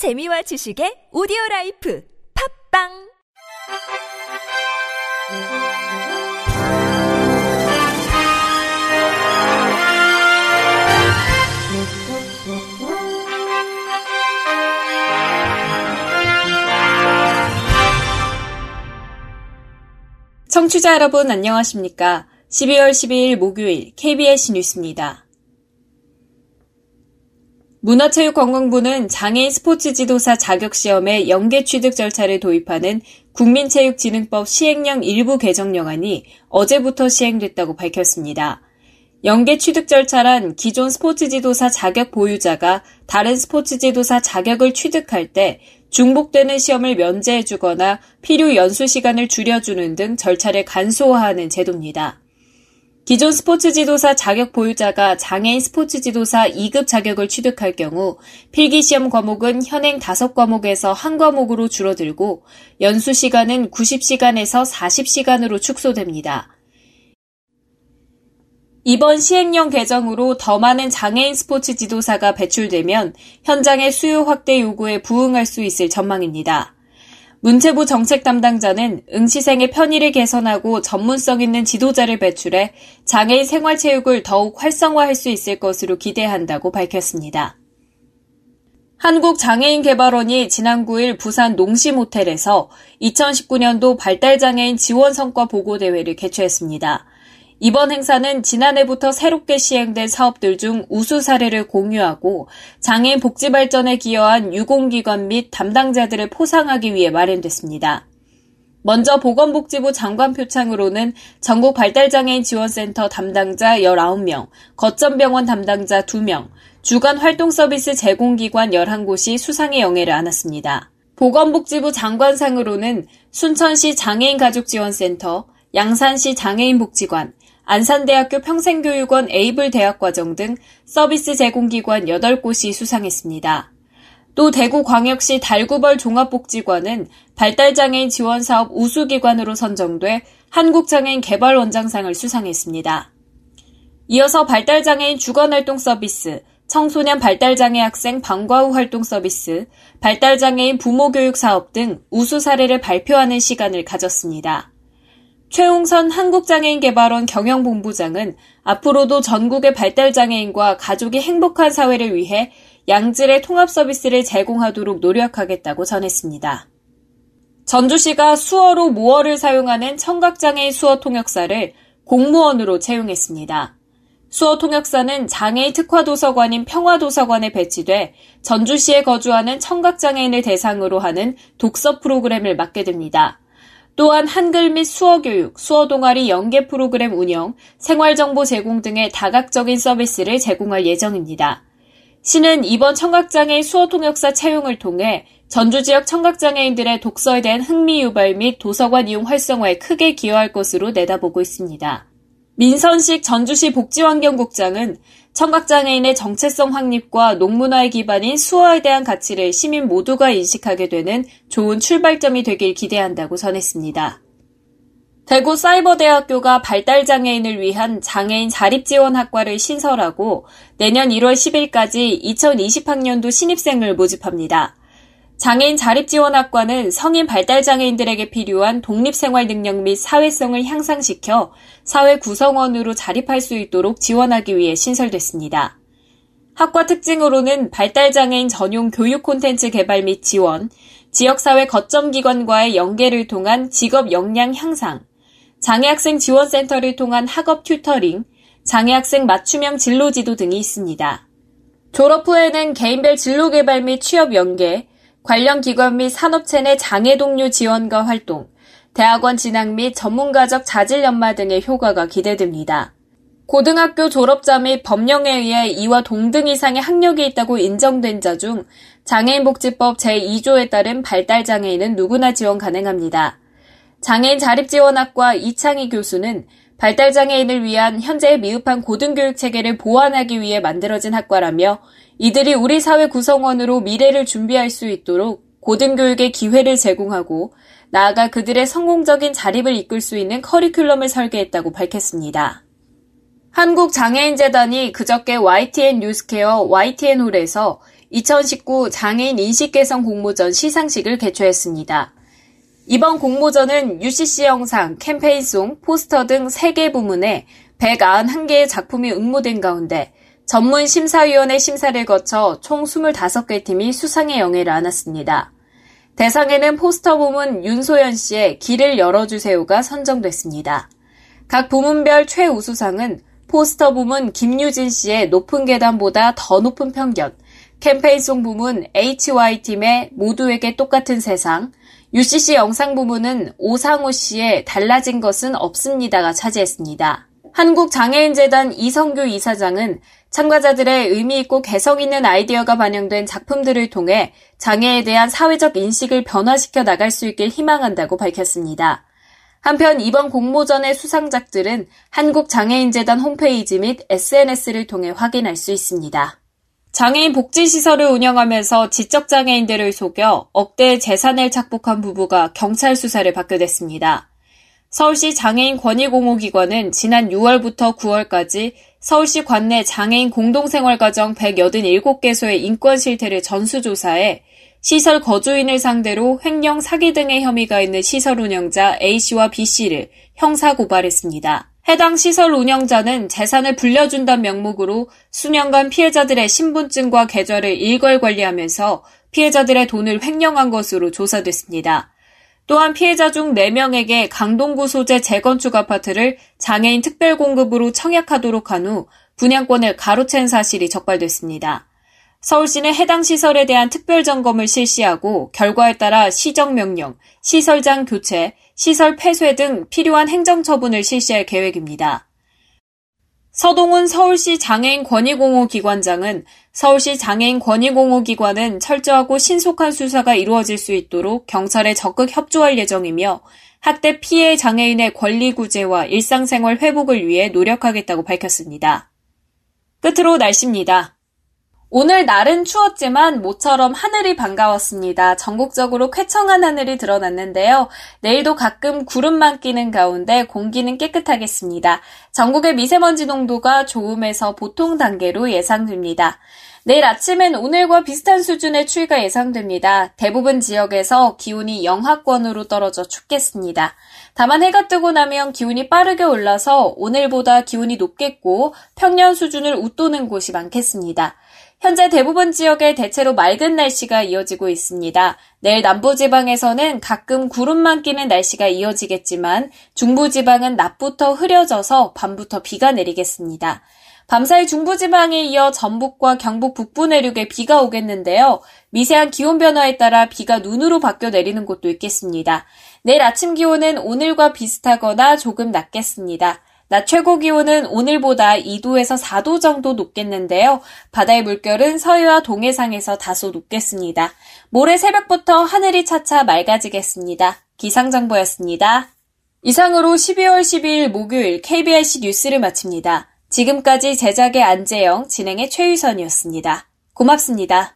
재미와 지식의 오디오 라이프 팝빵 청취자 여러분 안녕하십니까? 12월 12일 목요일 KBS 뉴스입니다. 문화체육관광부는 장애인 스포츠 지도사 자격시험의 연계 취득 절차를 도입하는 국민체육진흥법 시행령 일부 개정령안이 어제부터 시행됐다고 밝혔습니다. 연계 취득 절차란 기존 스포츠 지도사 자격 보유자가 다른 스포츠 지도사 자격을 취득할 때 중복되는 시험을 면제해주거나 필요 연수 시간을 줄여주는 등 절차를 간소화하는 제도입니다. 기존 스포츠 지도사 자격 보유자가 장애인 스포츠 지도사 2급 자격을 취득할 경우 필기 시험 과목은 현행 5과목에서 1과목으로 줄어들고 연수 시간은 90시간에서 40시간으로 축소됩니다. 이번 시행령 개정으로 더 많은 장애인 스포츠 지도사가 배출되면 현장의 수요 확대 요구에 부응할 수 있을 전망입니다. 문체부 정책 담당자는 응시생의 편의를 개선하고 전문성 있는 지도자를 배출해 장애인 생활체육을 더욱 활성화할 수 있을 것으로 기대한다고 밝혔습니다. 한국장애인개발원이 지난 9일 부산 농심호텔에서 2019년도 발달장애인 지원 성과 보고대회를 개최했습니다. 이번 행사는 지난해부터 새롭게 시행된 사업들 중 우수 사례를 공유하고 장애인 복지 발전에 기여한 유공기관 및 담당자들을 포상하기 위해 마련됐습니다. 먼저 보건복지부 장관 표창으로는 전국 발달장애인 지원센터 담당자 19명, 거점병원 담당자 2명, 주간 활동 서비스 제공기관 11곳이 수상의 영예를 안았습니다. 보건복지부 장관상으로는 순천시 장애인 가족지원센터, 양산시 장애인복지관, 안산대학교 평생교육원 에이블 대학과정 등 서비스 제공기관 8곳이 수상했습니다. 또 대구광역시 달구벌 종합복지관은 발달장애인 지원사업 우수기관으로 선정돼 한국장애인 개발원장상을 수상했습니다. 이어서 발달장애인 주간활동 서비스, 청소년 발달장애 학생 방과 후 활동 서비스, 발달장애인 부모교육 사업 등 우수 사례를 발표하는 시간을 가졌습니다. 최웅선 한국장애인개발원 경영본부장은 앞으로도 전국의 발달장애인과 가족이 행복한 사회를 위해 양질의 통합 서비스를 제공하도록 노력하겠다고 전했습니다. 전주시가 수어로 모어를 사용하는 청각장애인 수어 통역사를 공무원으로 채용했습니다. 수어 통역사는 장애인 특화도서관인 평화도서관에 배치돼 전주시에 거주하는 청각장애인을 대상으로 하는 독서 프로그램을 맡게 됩니다. 또한 한글 및 수어 교육, 수어 동아리 연계 프로그램 운영, 생활정보 제공 등의 다각적인 서비스를 제공할 예정입니다. 시는 이번 청각장애인 수어 통역사 채용을 통해 전주 지역 청각장애인들의 독서에 대한 흥미 유발 및 도서관 이용 활성화에 크게 기여할 것으로 내다보고 있습니다. 민선식 전주시 복지환경국장은 청각장애인의 정체성 확립과 농문화의 기반인 수어에 대한 가치를 시민 모두가 인식하게 되는 좋은 출발점이 되길 기대한다고 전했습니다. 대구 사이버대학교가 발달장애인을 위한 장애인 자립지원학과를 신설하고 내년 1월 10일까지 2020학년도 신입생을 모집합니다. 장애인 자립지원학과는 성인 발달장애인들에게 필요한 독립생활 능력 및 사회성을 향상시켜 사회 구성원으로 자립할 수 있도록 지원하기 위해 신설됐습니다. 학과 특징으로는 발달장애인 전용 교육 콘텐츠 개발 및 지원, 지역사회 거점기관과의 연계를 통한 직업 역량 향상, 장애학생 지원센터를 통한 학업 튜터링, 장애학생 맞춤형 진로 지도 등이 있습니다. 졸업 후에는 개인별 진로 개발 및 취업 연계, 관련 기관 및 산업체 내 장애 동료 지원과 활동, 대학원 진학 및 전문가적 자질 연마 등의 효과가 기대됩니다. 고등학교 졸업자 및 법령에 의해 이와 동등 이상의 학력이 있다고 인정된 자 중 장애인복지법 제2조에 따른 발달장애인은 누구나 지원 가능합니다. 장애인 자립지원학과 이창희 교수는 발달장애인을 위한 현재의 미흡한 고등교육 체계를 보완하기 위해 만들어진 학과라며 이들이 우리 사회 구성원으로 미래를 준비할 수 있도록 고등교육의 기회를 제공하고 나아가 그들의 성공적인 자립을 이끌 수 있는 커리큘럼을 설계했다고 밝혔습니다. 한국장애인재단이 그저께 YTN 뉴스케어 YTN홀에서 2019 장애인 인식 개선 공모전 시상식을 개최했습니다. 이번 공모전은 UCC 영상, 캠페인송, 포스터 등 3개 부문에 191개의 작품이 응모된 가운데 전문 심사위원회 심사를 거쳐 총 25개 팀이 수상의 영예를 안았습니다. 대상에는 포스터 부문 윤소연 씨의 길을 열어주세요가 선정됐습니다. 각 부문별 최우수상은 포스터 부문 김유진 씨의 높은 계단보다 더 높은 편견, 캠페인송 부문 HY팀의 모두에게 똑같은 세상, UCC 영상 부문은 오상우 씨의 달라진 것은 없습니다가 차지했습니다. 한국장애인재단 이성규 이사장은 참가자들의 의미 있고 개성 있는 아이디어가 반영된 작품들을 통해 장애에 대한 사회적 인식을 변화시켜 나갈 수 있길 희망한다고 밝혔습니다. 한편 이번 공모전의 수상작들은 한국장애인재단 홈페이지 및 SNS를 통해 확인할 수 있습니다. 장애인 복지시설을 운영하면서 지적장애인들을 속여 억대의 재산을 착복한 부부가 경찰 수사를 받게 됐습니다. 서울시 장애인 권익공호기관은 지난 6월부터 9월까지 서울시 관내 장애인 공동생활가정 187개소의 인권 실태를 전수조사해 시설 거주인을 상대로 횡령 사기 등의 혐의가 있는 시설 운영자 A씨와 B씨를 형사 고발했습니다. 해당 시설 운영자는 재산을 불려준다는 명목으로 수년간 피해자들의 신분증과 계좌를 일괄 관리하면서 피해자들의 돈을 횡령한 것으로 조사됐습니다. 또한 피해자 중 4명에게 강동구 소재 재건축 아파트를 장애인 특별공급으로 청약하도록 한 후 분양권을 가로챈 사실이 적발됐습니다. 서울시는 해당 시설에 대한 특별 점검을 실시하고 결과에 따라 시정명령, 시설장 교체, 시설 폐쇄 등 필요한 행정처분을 실시할 계획입니다. 서동훈 서울시 장애인 권익공호 기관장은 서울시 장애인 권익공호 기관은 철저하고 신속한 수사가 이루어질 수 있도록 경찰에 적극 협조할 예정이며 학대 피해 장애인의 권리 구제와 일상생활 회복을 위해 노력하겠다고 밝혔습니다. 끝으로 날씨입니다. 오늘 날은 추웠지만 모처럼 하늘이 반가웠습니다. 전국적으로 쾌청한 하늘이 드러났는데요. 내일도 가끔 구름만 끼는 가운데 공기는 깨끗하겠습니다. 전국의 미세먼지 농도가 좋음에서 보통 단계로 예상됩니다. 내일 아침엔 오늘과 비슷한 수준의 추위가 예상됩니다. 대부분 지역에서 기온이 영하권으로 떨어져 춥겠습니다. 다만 해가 뜨고 나면 기온이 빠르게 올라서 오늘보다 기온이 높겠고 평년 수준을 웃도는 곳이 많겠습니다. 현재 대부분 지역에 대체로 맑은 날씨가 이어지고 있습니다. 내일 남부지방에서는 가끔 구름만 끼는 날씨가 이어지겠지만 중부지방은 낮부터 흐려져서 밤부터 비가 내리겠습니다. 밤사이 중부지방에 이어 전북과 경북 북부 내륙에 비가 오겠는데요. 미세한 기온 변화에 따라 비가 눈으로 바뀌어 내리는 곳도 있겠습니다. 내일 아침 기온은 오늘과 비슷하거나 조금 낮겠습니다. 낮 최고 기온은 오늘보다 2도에서 4도 정도 높겠는데요. 바다의 물결은 서해와 동해상에서 다소 높겠습니다. 모레 새벽부터 하늘이 차차 맑아지겠습니다. 기상정보였습니다. 이상으로 12월 12일 목요일 KBRC 뉴스를 마칩니다. 지금까지 제작의 안재영, 진행의 최유선이었습니다. 고맙습니다.